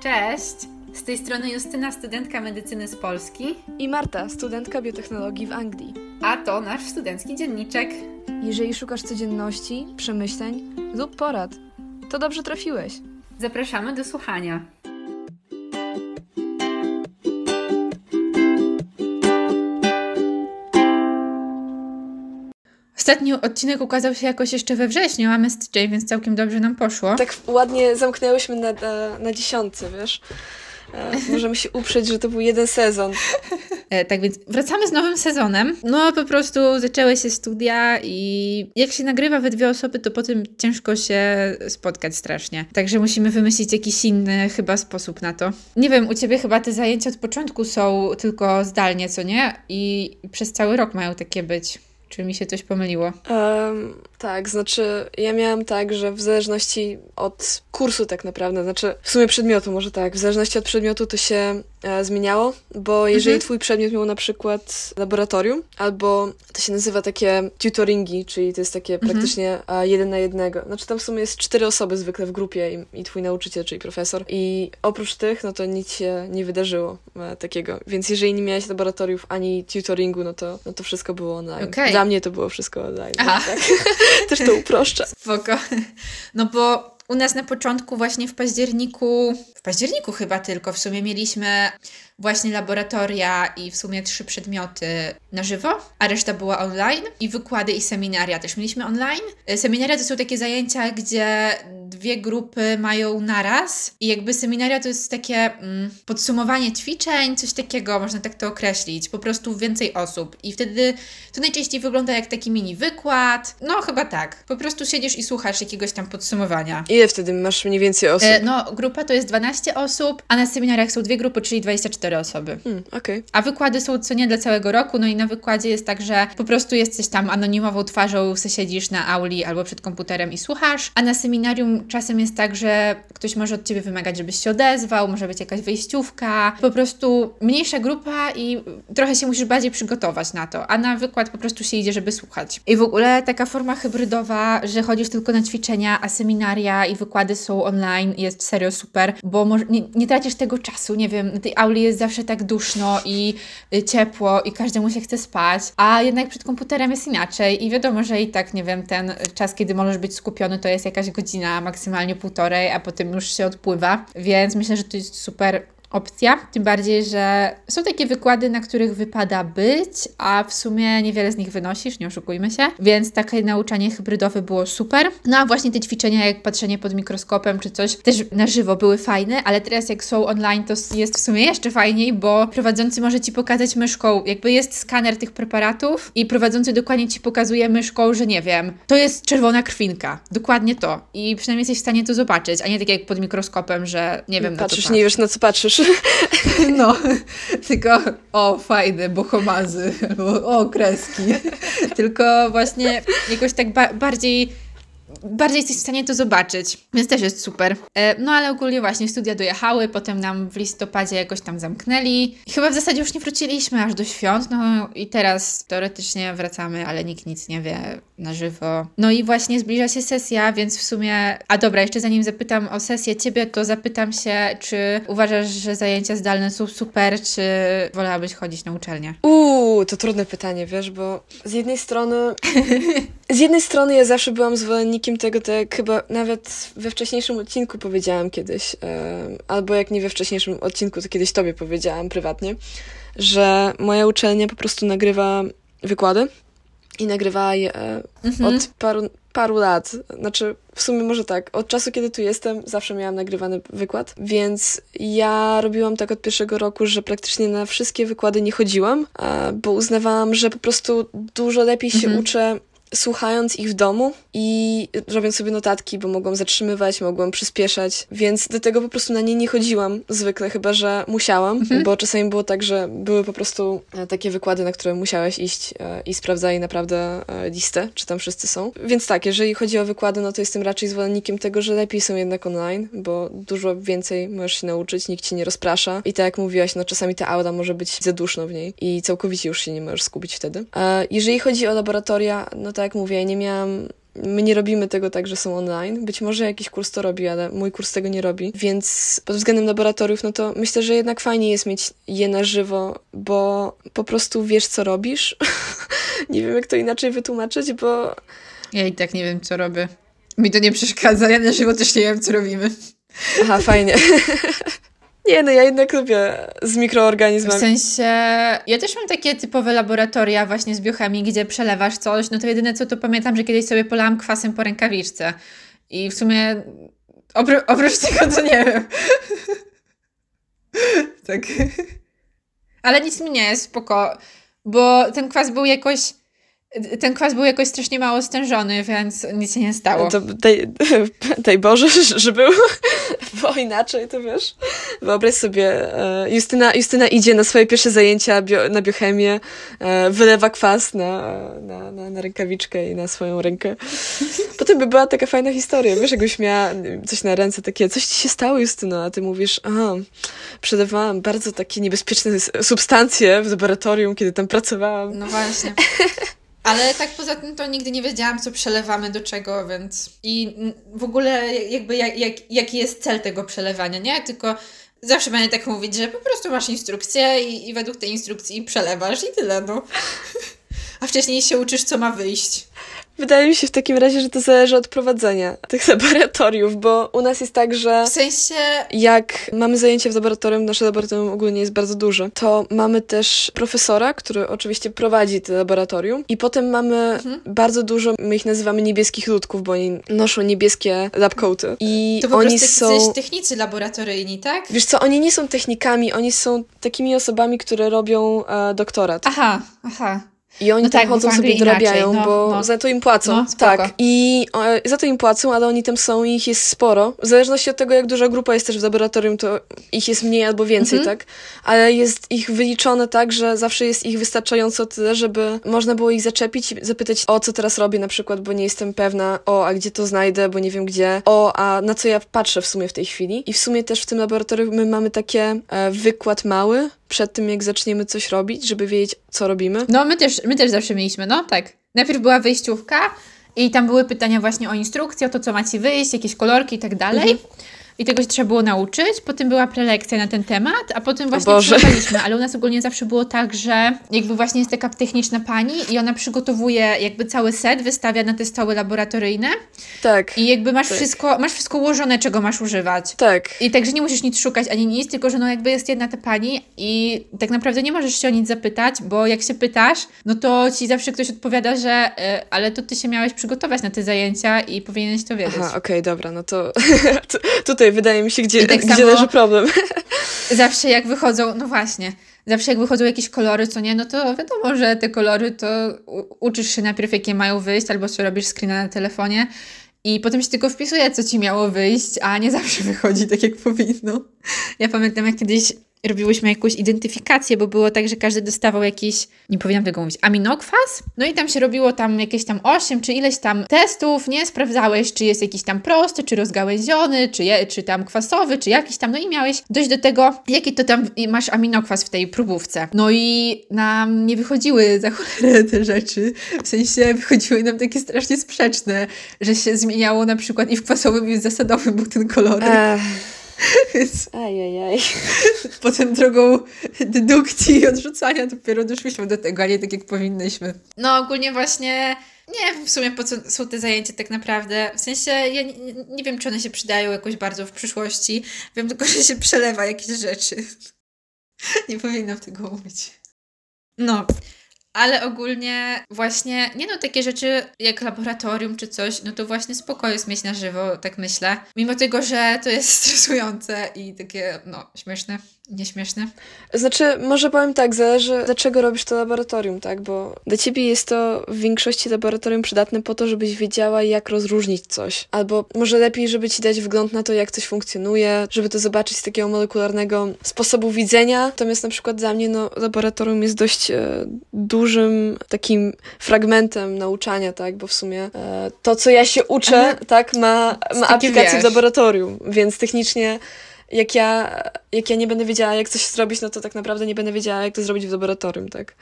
Cześć! Z tej strony Justyna, studentka medycyny z Polski. I Marta, studentka biotechnologii w Anglii. A to nasz studencki dzienniczek. Jeżeli szukasz codzienności, przemyśleń lub porad, to dobrze trafiłeś. Zapraszamy do słuchania. Ostatni odcinek ukazał się jakoś jeszcze we wrześniu, a TJ, więc całkiem dobrze nam poszło. Tak ładnie zamknęłyśmy na, na, na dziesiątce, wiesz? E, możemy się uprzeć, że to był jeden sezon. E, tak więc wracamy z nowym sezonem. No po prostu zaczęły się studia i jak się nagrywa we dwie osoby, to potem ciężko się spotkać strasznie. Także musimy wymyślić jakiś inny chyba sposób na to. Nie wiem, u Ciebie chyba te zajęcia od początku są tylko zdalnie, co nie? I przez cały rok mają takie być. Czy mi się coś pomyliło? Um, tak, znaczy ja miałam tak, że w zależności od kursu tak naprawdę, znaczy w sumie przedmiotu może tak, w zależności od przedmiotu to się zmieniało, bo jeżeli mhm. twój przedmiot miał na przykład laboratorium, albo to się nazywa takie tutoringi, czyli to jest takie mhm. praktycznie e, jeden na jednego. Znaczy tam w sumie jest cztery osoby zwykle w grupie i, i twój nauczyciel, czyli profesor. I oprócz tych, no to nic się nie wydarzyło e, takiego. Więc jeżeli nie miałeś laboratoriów ani tutoringu, no to, no to wszystko było online. Okay. Dla mnie to było wszystko online. Aha. Tak? Też to uproszcza. Spoko. No bo u nas na początku właśnie w październiku, w październiku chyba tylko w sumie mieliśmy właśnie laboratoria i w sumie trzy przedmioty na żywo, a reszta była online i wykłady i seminaria też mieliśmy online. E, seminaria to są takie zajęcia, gdzie dwie grupy mają naraz i jakby seminaria to jest takie mm, podsumowanie ćwiczeń, coś takiego, można tak to określić, po prostu więcej osób i wtedy to najczęściej wygląda jak taki mini wykład, no chyba tak, po prostu siedzisz i słuchasz jakiegoś tam podsumowania. Ile wtedy masz mniej więcej osób? E, no grupa to jest 12 osób, a na seminariach są dwie grupy, czyli 24 cztery osoby. Hmm, okay. A wykłady są co nie dla całego roku, no i na wykładzie jest tak, że po prostu jesteś tam anonimową twarzą, siedzisz na auli albo przed komputerem i słuchasz, a na seminarium czasem jest tak, że ktoś może od Ciebie wymagać, żebyś się odezwał, może być jakaś wejściówka, po prostu mniejsza grupa i trochę się musisz bardziej przygotować na to, a na wykład po prostu się idzie, żeby słuchać. I w ogóle taka forma hybrydowa, że chodzisz tylko na ćwiczenia, a seminaria i wykłady są online jest serio super, bo nie, nie tracisz tego czasu, nie wiem, na tej auli jest zawsze tak duszno i y, ciepło i każdemu się chce spać, a jednak przed komputerem jest inaczej i wiadomo, że i tak, nie wiem, ten czas, kiedy możesz być skupiony, to jest jakaś godzina, maksymalnie półtorej, a potem już się odpływa, więc myślę, że to jest super opcja. Tym bardziej, że są takie wykłady, na których wypada być, a w sumie niewiele z nich wynosisz, nie oszukujmy się. Więc takie nauczanie hybrydowe było super. No a właśnie te ćwiczenia, jak patrzenie pod mikroskopem czy coś, też na żywo były fajne, ale teraz jak są online, to jest w sumie jeszcze fajniej, bo prowadzący może Ci pokazać myszką, jakby jest skaner tych preparatów i prowadzący dokładnie Ci pokazuje myszką, że nie wiem, to jest czerwona krwinka. Dokładnie to. I przynajmniej jesteś w stanie to zobaczyć, a nie tak jak pod mikroskopem, że nie wiem patrzysz, na to nie wiesz na co patrzysz. No, tylko o, fajne, bohomazy, albo o, kreski. Tylko właśnie jakoś tak ba bardziej bardziej jesteś w stanie to zobaczyć, więc też jest super. E, no ale ogólnie właśnie studia dojechały, potem nam w listopadzie jakoś tam zamknęli. Chyba w zasadzie już nie wróciliśmy aż do świąt, no i teraz teoretycznie wracamy, ale nikt nic nie wie na żywo. No i właśnie zbliża się sesja, więc w sumie... A dobra, jeszcze zanim zapytam o sesję Ciebie, to zapytam się, czy uważasz, że zajęcia zdalne są super, czy wolałabyś chodzić na uczelnię? Uuu, to trudne pytanie, wiesz, bo z jednej strony... z jednej strony ja zawsze byłam zwolennikiem tego, tak chyba nawet we wcześniejszym odcinku powiedziałam kiedyś, albo jak nie we wcześniejszym odcinku, to kiedyś tobie powiedziałam prywatnie, że moja uczelnia po prostu nagrywa wykłady i nagrywa je e, mhm. od paru, paru lat. Znaczy, w sumie może tak, od czasu, kiedy tu jestem, zawsze miałam nagrywany wykład, więc ja robiłam tak od pierwszego roku, że praktycznie na wszystkie wykłady nie chodziłam, bo uznawałam, że po prostu dużo lepiej się mhm. uczę słuchając ich w domu i robiąc sobie notatki, bo mogłam zatrzymywać, mogłam przyspieszać, więc do tego po prostu na nie nie chodziłam zwykle, chyba że musiałam, mhm. bo czasami było tak, że były po prostu e, takie wykłady, na które musiałeś iść e, i sprawdzali naprawdę e, listę, czy tam wszyscy są. Więc tak, jeżeli chodzi o wykłady, no to jestem raczej zwolennikiem tego, że lepiej są jednak online, bo dużo więcej możesz się nauczyć, nikt ci nie rozprasza i tak jak mówiłaś, no czasami ta aula może być za duszno w niej i całkowicie już się nie możesz skupić wtedy. Jeżeli chodzi o laboratoria, no to tak jak mówię, nie miałam my nie robimy tego tak, że są online. Być może jakiś kurs to robi, ale mój kurs tego nie robi. Więc pod względem laboratoriów, no to myślę, że jednak fajnie jest mieć je na żywo, bo po prostu wiesz, co robisz. nie wiem, jak to inaczej wytłumaczyć, bo Ja i tak nie wiem, co robię. Mi to nie przeszkadza, ja na żywo też nie wiem, co robimy. Aha, fajnie. Nie, no ja jednak lubię z W mikroorganizmami. sensie, ja też mam takie typowe laboratoria właśnie z biochemii, gdzie przelewasz coś, no to jedyne co to pamiętam, że kiedyś sobie polałam kwasem po rękawiczce. I w sumie opró- oprócz tego to nie wiem. tak. Ale nic mi nie jest, spoko. Bo ten kwas był jakoś, ten kwas był jakoś strasznie mało stężony, więc nic się nie stało. To daj, daj Boże, że był, bo inaczej, to wiesz. Wyobraź sobie, e, Justyna, Justyna idzie na swoje pierwsze zajęcia bio, na biochemię, e, wylewa kwas na, na, na, na rękawiczkę i na swoją rękę. Potem by była taka fajna historia, wiesz, jakbyś miała coś na ręce, takie, coś ci się stało, Justyno, a ty mówisz, aha, przelewałam bardzo takie niebezpieczne substancje w laboratorium, kiedy tam pracowałam. No właśnie. Ale tak poza tym to nigdy nie wiedziałam, co przelewamy do czego, więc i w ogóle jakby jak, jak, jaki jest cel tego przelewania, nie? Tylko zawsze będę tak mówić, że po prostu masz instrukcję i, i według tej instrukcji przelewasz i tyle, no. A wcześniej się uczysz, co ma wyjść. Wydaje mi się w takim razie, że to zależy od prowadzenia tych laboratoriów, bo u nas jest tak, że W sensie, jak mamy zajęcia w laboratorium, nasze laboratorium ogólnie jest bardzo duże, to mamy też profesora, który oczywiście prowadzi to laboratorium i potem mamy Mhm. bardzo dużo, my ich nazywamy niebieskich ludków, bo oni noszą niebieskie labcoaty i to po oni prostu są... technicy laboratoryjni, tak? Wiesz co, oni nie są technikami, oni są takimi osobami, które robią e, doktorat. Aha, aha. I oni No tam tak, chodzą sobie, dorabiają, no, bo no. za to im płacą. No, tak. I e, za to im płacą, ale oni tam są i ich jest sporo. W zależności od tego, jak duża grupa jest też w laboratorium, to ich jest mniej albo więcej, Mhm. tak? Ale jest ich wyliczone tak, że zawsze jest ich wystarczająco tyle, żeby można było ich zaczepić i zapytać, o co teraz robię na przykład, bo nie jestem pewna, o, a gdzie to znajdę, bo nie wiem gdzie, o, a na co ja patrzę w sumie w tej chwili. I w sumie też w tym laboratorium my mamy takie e, wykład mały przed tym, jak zaczniemy coś robić, żeby wiedzieć, co robimy. No, my też, my też zawsze mieliśmy, no tak. Najpierw była wyjściówka i tam były pytania właśnie o instrukcję, o to, co macie wyjść, jakieś kolorki i tak dalej. I tego się trzeba było nauczyć. Potem była prelekcja na ten temat, a potem właśnie Boże. przygotowaliśmy. Ale u nas ogólnie zawsze było tak, że jakby właśnie jest taka techniczna pani i ona przygotowuje jakby cały set, wystawia na te stoły laboratoryjne Tak. i jakby masz Tak. wszystko, masz wszystko ułożone, czego masz używać. Tak. I także nie musisz nic szukać ani nic, tylko że no jakby jest jedna ta pani i tak naprawdę nie możesz się o nic zapytać, bo jak się pytasz, no to ci zawsze ktoś odpowiada, że y, ale to ty się miałeś przygotować na te zajęcia i powinieneś to wiedzieć. Aha, okej, dobra, no to tu- tutaj wydaje mi się, gdzie, tak gdzie leży problem. Zawsze jak wychodzą, no właśnie, zawsze jak wychodzą jakieś kolory, co nie, no to wiadomo, że te kolory to uczysz się najpierw jakie mają wyjść, albo sobie robisz screena na telefonie i potem się tylko wpisuje, co ci miało wyjść, a nie zawsze wychodzi tak, jak powinno. Ja pamiętam, jak kiedyś robiłyśmy jakąś identyfikację, bo było tak, że każdy dostawał jakiś, nie powinnam tego mówić, aminokwas. No i tam się robiło tam jakieś tam 8 czy ileś tam testów, nie? Sprawdzałeś, czy jest jakiś tam prosty, czy rozgałęziony, czy, je, czy tam kwasowy, czy jakiś tam, no i miałeś dojść do tego, jaki to tam masz aminokwas w tej próbówce. No i nam nie wychodziły za cholerę te rzeczy, w sensie wychodziły nam takie strasznie sprzeczne, że się zmieniało na przykład i w kwasowym i w zasadowym był ten kolor. Ech, Więc ajajaj. potem drogą dedukcji i odrzucania dopiero doszliśmy do tego, a nie tak jak powinnyśmy. No ogólnie właśnie nie wiem w sumie po co są te zajęcia tak naprawdę. W sensie ja nie, nie wiem, czy one się przydają jakoś bardzo w przyszłości. Wiem tylko, że się przelewa jakieś rzeczy. Nie powinnam tego mówić. No. Ale ogólnie właśnie, nie no, takie rzeczy jak laboratorium czy coś, no to właśnie spoko jest mieć na żywo, tak myślę. Mimo tego, że to jest stresujące i takie, no, śmieszne, nieśmieszne. Znaczy, może powiem tak, zależy dlaczego robisz to laboratorium, tak? Bo dla ciebie jest to w większości laboratorium przydatne po to, żebyś wiedziała, jak rozróżnić coś. Albo może lepiej, żeby ci dać wgląd na to, jak coś funkcjonuje, żeby to zobaczyć z takiego molekularnego sposobu widzenia. Natomiast na przykład dla mnie, no, laboratorium jest dość e, dużym takim fragmentem nauczania, tak? Bo w sumie e, to, co ja się uczę, Aha. tak, ma, ma aplikację w wiesz. laboratorium, więc technicznie jak ja, jak ja nie będę wiedziała, jak coś zrobić, no to tak naprawdę nie będę wiedziała, jak to zrobić w laboratorium, tak?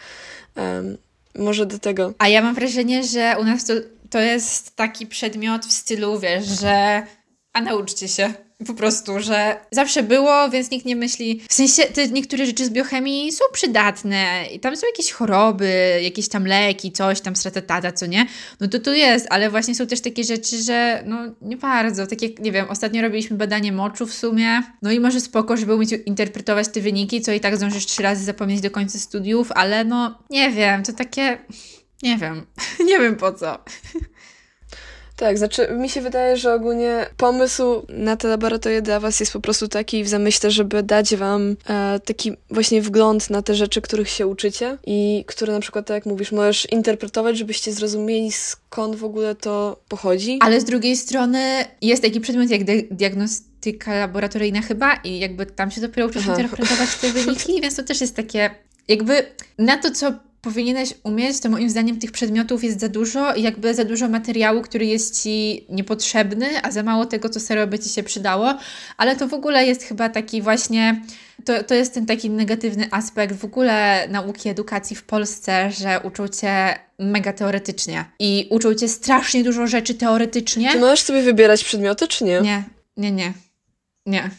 Em, może do tego. A ja mam wrażenie, że u nas to to jest taki przedmiot w stylu, wiesz, że a nauczcie się. Po prostu, że zawsze było, więc nikt nie myśli. W sensie, te niektóre rzeczy z biochemii są przydatne i tam są jakieś choroby, jakieś tam leki, coś tam, stratatata, co nie? No to tu jest, ale właśnie są też takie rzeczy, że no nie bardzo. Tak jak, nie wiem, ostatnio robiliśmy badanie moczu w sumie, no i może spoko, żeby umieć interpretować te wyniki, co i tak zdążysz trzy razy zapomnieć do końca studiów, ale no nie wiem, to takie. Nie wiem. nie wiem po co. Tak, znaczy mi się wydaje, że ogólnie pomysł na te laboratoria dla Was jest po prostu taki w zamyśle, żeby dać Wam e, taki właśnie wgląd na te rzeczy, których się uczycie i które na przykład, tak jak mówisz, możesz interpretować, żebyście zrozumieli skąd w ogóle to pochodzi. Ale z drugiej strony jest taki przedmiot jak diagnostyka laboratoryjna chyba i jakby tam się dopiero uczysz interpretować te wyniki, więc to też jest takie jakby na to, co powinieneś umieć, to moim zdaniem tych przedmiotów jest za dużo i jakby za dużo materiału, który jest ci niepotrzebny, a za mało tego, co serio by ci się przydało. Ale to w ogóle jest chyba taki właśnie. To, to jest ten taki negatywny aspekt w ogóle nauki edukacji w Polsce, że uczą cię mega teoretycznie i uczą cię strasznie dużo rzeczy teoretycznie. Czy możesz sobie wybierać przedmioty, czy nie? Nie, nie, nie. Nie.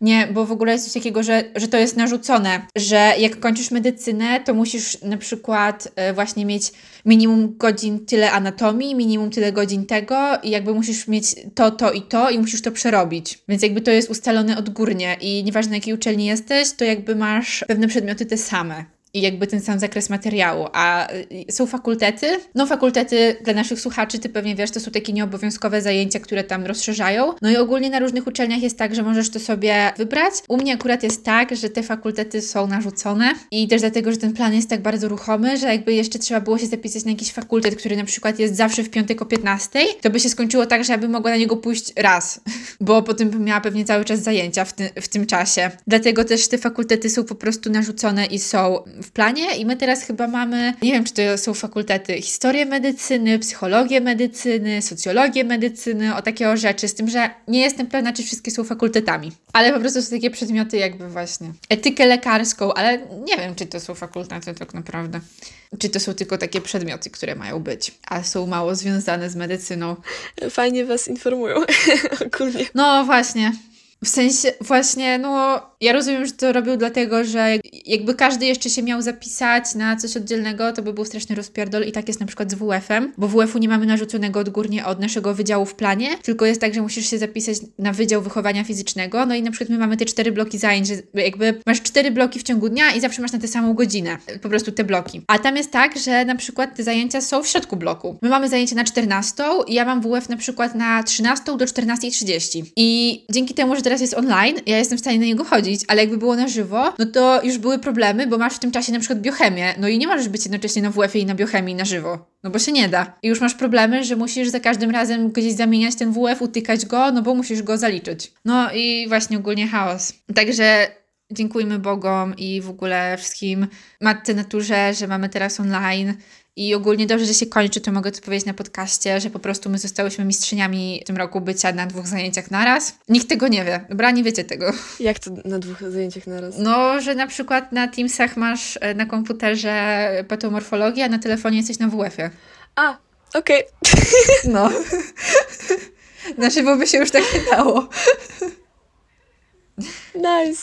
Nie, bo w ogóle jest coś takiego, że, że to jest narzucone, że jak kończysz medycynę, to musisz na przykład e, właśnie mieć minimum godzin tyle anatomii, minimum tyle godzin tego i jakby musisz mieć to, to i to i musisz to przerobić. Więc jakby to jest ustalone odgórnie i nieważne jakiej uczelni jesteś, to jakby masz pewne przedmioty te same i jakby ten sam zakres materiału. A y, są fakultety. No, fakultety dla naszych słuchaczy, ty pewnie wiesz, to są takie nieobowiązkowe zajęcia, które tam rozszerzają. No i ogólnie na różnych uczelniach jest tak, że możesz to sobie wybrać. U mnie akurat jest tak, że te fakultety są narzucone i też dlatego, że ten plan jest tak bardzo ruchomy, że jakby jeszcze trzeba było się zapisać na jakiś fakultet, który na przykład jest zawsze w piątek o 15, to by się skończyło tak, że ja bym mogła na niego pójść raz, bo potem bym miała pewnie cały czas zajęcia w, ty w tym czasie. Dlatego też te fakultety są po prostu narzucone i są w planie i my teraz chyba mamy, nie wiem czy to są fakultety, historię medycyny, psychologię medycyny, socjologię medycyny, o takie o rzeczy, z tym, że nie jestem pewna, czy wszystkie są fakultetami, ale po prostu są takie przedmioty jakby właśnie etykę lekarską, ale nie wiem, czy to są fakultety tak naprawdę. Czy to są tylko takie przedmioty, które mają być, a są mało związane z medycyną. Fajnie Was informują ogólnie. No właśnie. W sensie, właśnie, no, ja rozumiem, że to robił dlatego, że jakby każdy jeszcze się miał zapisać na coś oddzielnego, to by był straszny rozpierdol i tak jest na przykład z WF-em, bo WF-u nie mamy narzuconego odgórnie od naszego wydziału w planie, tylko jest tak, że musisz się zapisać na Wydział Wychowania Fizycznego, no i na przykład my mamy te cztery bloki zajęć, że jakby masz cztery bloki w ciągu dnia i zawsze masz na tę samą godzinę, po prostu te bloki. A tam jest tak, że na przykład te zajęcia są w środku bloku. My mamy zajęcie na 14 i ja mam WF na przykład na 13 do 14.30 i dzięki temu, że teraz jest online, ja jestem w stanie na niego chodzić, ale jakby było na żywo, no to już były problemy, bo masz w tym czasie na przykład biochemię, no i nie możesz być jednocześnie na WF-ie i na biochemii na żywo, no bo się nie da. I już masz problemy, że musisz za każdym razem gdzieś zamieniać ten WF, utykać go, no bo musisz go zaliczyć. No i właśnie ogólnie chaos. Także dziękujmy Bogom i w ogóle wszystkim matce naturze, że mamy teraz online i ogólnie dobrze, że się kończy, to mogę to powiedzieć na podcaście, że po prostu my zostałyśmy mistrzyniami w tym roku bycia na dwóch zajęciach naraz. Nikt tego nie wie. Dobra, nie wiecie tego. Jak to na dwóch zajęciach naraz? No, że na przykład na Teamsach masz e, na komputerze patomorfologię, a na telefonie jesteś na WF-ie. A, okej. Okay. No. Na żywo by się już tak nie dało. Nice.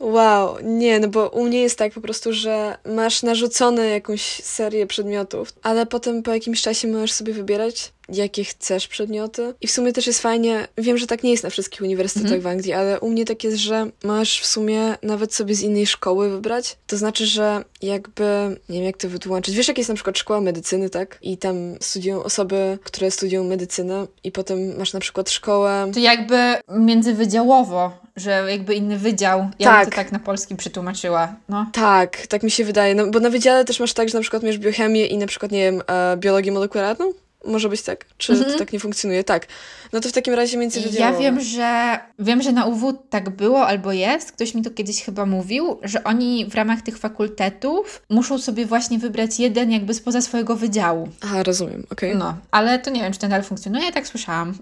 Wow, nie, no bo u mnie jest tak po prostu, że masz narzucone jakąś serię przedmiotów, ale potem po jakimś czasie możesz sobie wybierać, jakie chcesz przedmioty. I w sumie też jest fajnie, wiem, że tak nie jest na wszystkich uniwersytetach -hmm. w Anglii, ale u mnie tak jest, że możesz w sumie nawet sobie z innej szkoły wybrać. To znaczy, że jakby, nie wiem jak to wytłumaczyć, wiesz jak jest na przykład szkoła medycyny, tak? I tam studiują osoby, które studiują medycynę i potem masz na przykład szkołę... To jakby międzywydziałowo że jakby inny wydział. Ja tak. to tak na polskim przetłumaczyła. No. Tak, tak mi się wydaje. No, bo na wydziale też masz tak, że na przykład masz biochemię i na przykład, nie wiem, e, biologię molekularną. Może być tak? Czy mhm. to tak nie funkcjonuje? Tak. No to w takim razie między Ja wiem, że wiem, że na UW tak było albo jest. Ktoś mi to kiedyś chyba mówił, że oni w ramach tych fakultetów muszą sobie właśnie wybrać jeden jakby spoza swojego wydziału. Aha, rozumiem, okej. Okay. No, ale to nie wiem, czy ten dalej funkcjonuje, tak słyszałam.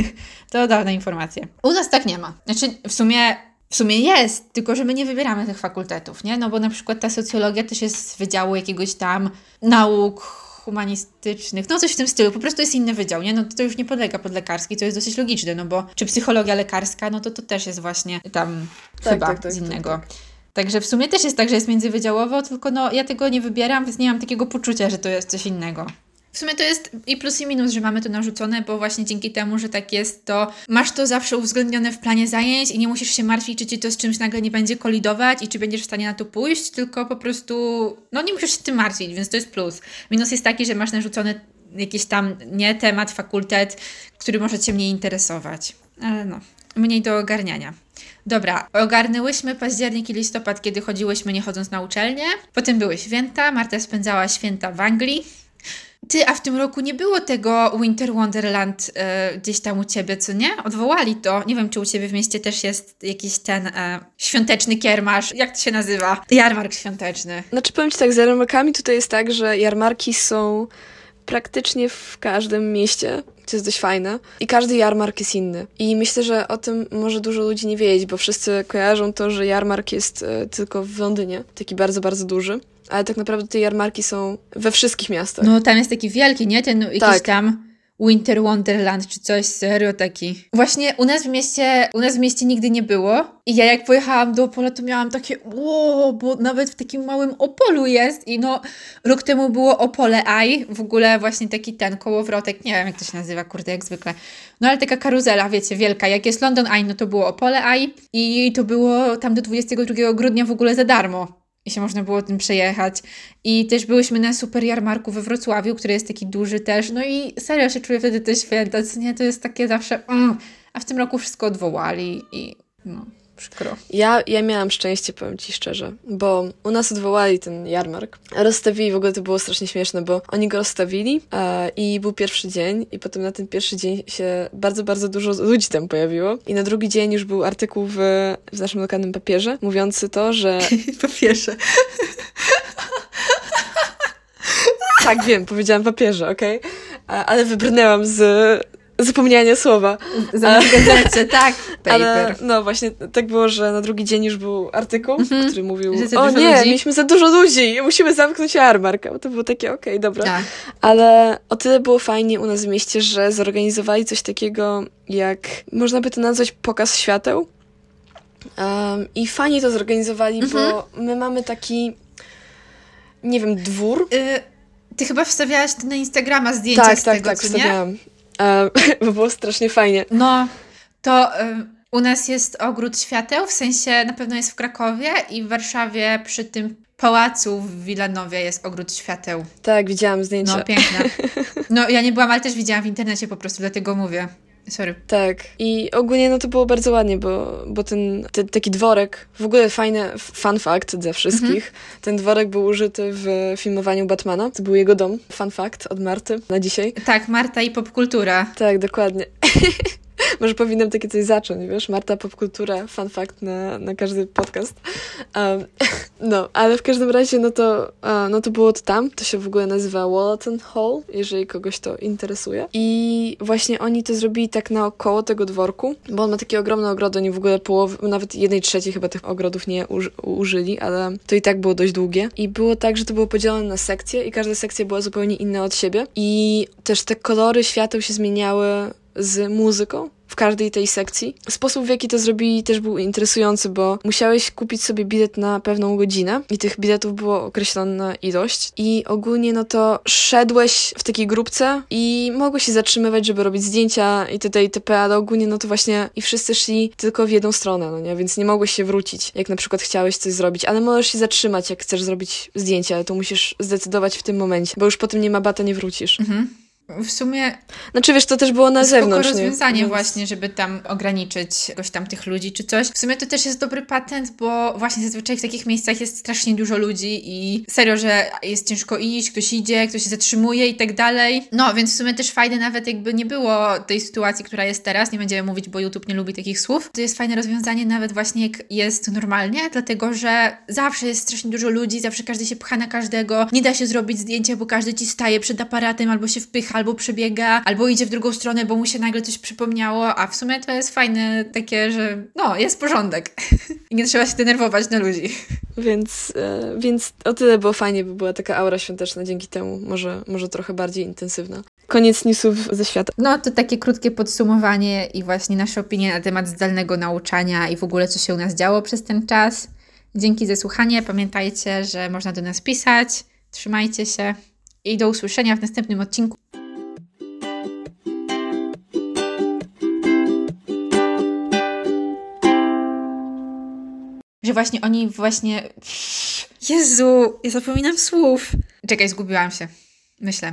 to dawne informacje. U nas tak nie ma. Znaczy, w sumie w sumie jest, tylko że my nie wybieramy tych fakultetów, nie? No bo na przykład ta socjologia też jest z wydziału jakiegoś tam nauk humanistycznych, no coś w tym stylu, po prostu jest inny wydział, nie? No to już nie podlega pod lekarski, to jest dosyć logiczne, no bo czy psychologia lekarska, no to to też jest właśnie tam Tak, chyba tak, tak, z tak, innego. tak. Także w sumie też jest tak, że jest międzywydziałowo, tylko no ja tego nie wybieram, więc nie mam takiego poczucia, że to jest coś innego. W sumie to jest i plus i minus, że mamy to narzucone, bo właśnie dzięki temu, że tak jest, to masz to zawsze uwzględnione w planie zajęć i nie musisz się martwić, czy ci to z czymś nagle nie będzie kolidować i czy będziesz w stanie na to pójść, tylko po prostu, no nie musisz się tym martwić, więc to jest plus. Minus jest taki, że masz narzucony jakiś tam, nie temat, fakultet, który może Cię mniej interesować. Ale no, mniej do ogarniania. Dobra, ogarnęłyśmy październik i listopad, kiedy chodziłyśmy nie chodząc na uczelnię. Potem były święta, Marta spędzała święta w Anglii. Ty, a w tym roku nie było tego Winter Wonderland e, gdzieś tam u ciebie, co nie? Odwołali to. Nie wiem, czy u ciebie w mieście też jest jakiś ten e, świąteczny kiermasz. Jak to się nazywa? Jarmark świąteczny. Znaczy powiem Ci tak, z jarmarkami tutaj jest tak, że jarmarki są praktycznie w każdym mieście, co jest dość fajne. I każdy jarmark jest inny. I myślę, że o tym może dużo ludzi nie wiedzieć, bo wszyscy kojarzą to, że jarmark jest e, tylko w Londynie, taki bardzo, bardzo duży. Ale tak naprawdę te jarmarki są we wszystkich miastach. No tam jest taki wielki, nie? Ten jakiś Tak. tam Winter Wonderland czy coś, serio taki. Właśnie u nas w mieście, u nas w mieście nigdy nie było i ja jak pojechałam do Opola, to miałam takie wow, bo nawet w takim małym Opolu jest i no rok temu było Opole Eye, w ogóle właśnie taki ten kołowrotek, nie wiem jak to się nazywa, kurde, jak zwykle. No ale taka karuzela, wiecie, wielka. Jak jest London Eye, no to było Opole Eye i to było tam do 22 grudnia w ogóle za darmo i się można było tym przejechać. I też byłyśmy na super jarmarku we Wrocławiu, który jest taki duży też. No i serio się czuję wtedy te święta, co nie? To jest takie zawsze... Mm. A w tym roku wszystko odwołali i no, przykro. Ja, ja miałam szczęście, powiem Ci szczerze, bo u nas odwołali ten jarmark. Rozstawili, w ogóle to było strasznie śmieszne, bo oni go rozstawili e, i był pierwszy dzień i potem na ten pierwszy dzień się bardzo, bardzo dużo ludzi tam pojawiło i na drugi dzień już był artykuł w, w naszym lokalnym papierze mówiący to, że... Po pierwsze. tak, wiem, powiedziałam papierze, okej? E, Ale wybrnęłam z zapomniania słowa. Gazecie, tak. Ale Paper. no właśnie, tak było, że na drugi dzień już był artykuł, który mówił, Mhm. Że za o dużo nie, ludzi?" mieliśmy za dużo ludzi, musimy zamknąć jarmark. A To było takie, okej, dobra. Tak. Ale o tyle było fajnie u nas w mieście, że zorganizowali coś takiego jak, można by to nazwać pokaz świateł. Um, I fajnie to zorganizowali, Mhm. bo my mamy taki, nie wiem, dwór. Y, ty chyba wstawiałaś na Instagrama zdjęcia tak, z tak, tego, tak, co nie? wstawiałam. Um, bo było strasznie fajnie. No, to y, u nas jest ogród świateł, w sensie na pewno jest w Krakowie i w Warszawie przy tym pałacu w Wilanowie jest ogród świateł. Tak, widziałam zdjęcia. No, piękne. No, ja nie byłam, ale też widziałam w internecie po prostu, dlatego mówię. Sorry. Tak. I ogólnie no to było bardzo ładnie, bo, bo ten, ten taki dworek, w ogóle fajny fun fact dla wszystkich, ten dworek był użyty w filmowaniu Batmana. To był jego dom. Fun fact od Marty na dzisiaj. Tak, Marta i popkultura. Tak, dokładnie. Może powinnam takie coś zacząć, wiesz? Marta Popkultura, fun fact na, na każdy podcast. Um, no, ale w każdym razie, no to, no to było to tam. To się w ogóle nazywa Wallaton Hall, jeżeli kogoś to interesuje. I właśnie oni to zrobili tak naokoło tego dworku, bo on ma takie ogromne ogrody, oni w ogóle połowy, nawet jednej trzeciej chyba tych ogrodów nie uży, użyli, ale to i tak było dość długie. I było tak, że to było podzielone na sekcje i każda sekcja była zupełnie inna od siebie. I też te kolory świateł się zmieniały z muzyką w każdej tej sekcji. Sposób, w jaki to zrobili, też był interesujący, bo musiałeś kupić sobie bilet na pewną godzinę i tych biletów było określona ilość. I ogólnie, no to szedłeś w takiej grupce i mogłeś się zatrzymywać, żeby robić zdjęcia itd. itp., ale ogólnie, no to właśnie i wszyscy szli tylko w jedną stronę, no nie? Więc nie mogłeś się wrócić, jak na przykład chciałeś coś zrobić, ale możesz się zatrzymać, jak chcesz zrobić zdjęcie, ale to musisz zdecydować w tym momencie, bo już potem nie ma bata, nie wrócisz. Mhm. W sumie Znaczy, wiesz, to też było na zewnątrz. nie? rozwiązanie Więc- właśnie, żeby tam ograniczyć jakoś tam tych ludzi czy coś. W sumie to też jest dobry patent, bo właśnie zazwyczaj w takich miejscach jest strasznie dużo ludzi i serio, że jest ciężko iść, ktoś idzie, ktoś się zatrzymuje i tak dalej. No, więc w sumie też fajne nawet jakby nie było tej sytuacji, która jest teraz, nie będziemy mówić, bo YouTube nie lubi takich słów. To jest fajne rozwiązanie nawet właśnie jak jest normalnie, dlatego że zawsze jest strasznie dużo ludzi, zawsze każdy się pcha na każdego, nie da się zrobić zdjęcia, bo każdy ci staje przed aparatem albo się wpycha albo przebiega, albo idzie w drugą stronę, bo mu się nagle coś przypomniało, a w sumie to jest fajne takie, że no, jest porządek. I nie trzeba się denerwować na ludzi. Więc, e, więc o tyle było fajnie, by była taka aura świąteczna dzięki temu, może, może trochę bardziej intensywna. Koniec newsów ze świata. No, to takie krótkie podsumowanie i właśnie nasze opinie na temat zdalnego nauczania i w ogóle, co się u nas działo przez ten czas. Dzięki za słuchanie. Pamiętajcie, że można do nas pisać. Trzymajcie się i do usłyszenia w następnym odcinku. Że właśnie oni właśnie... Jezu, ja zapominam słów. Czekaj, zgubiłam się. Myślę.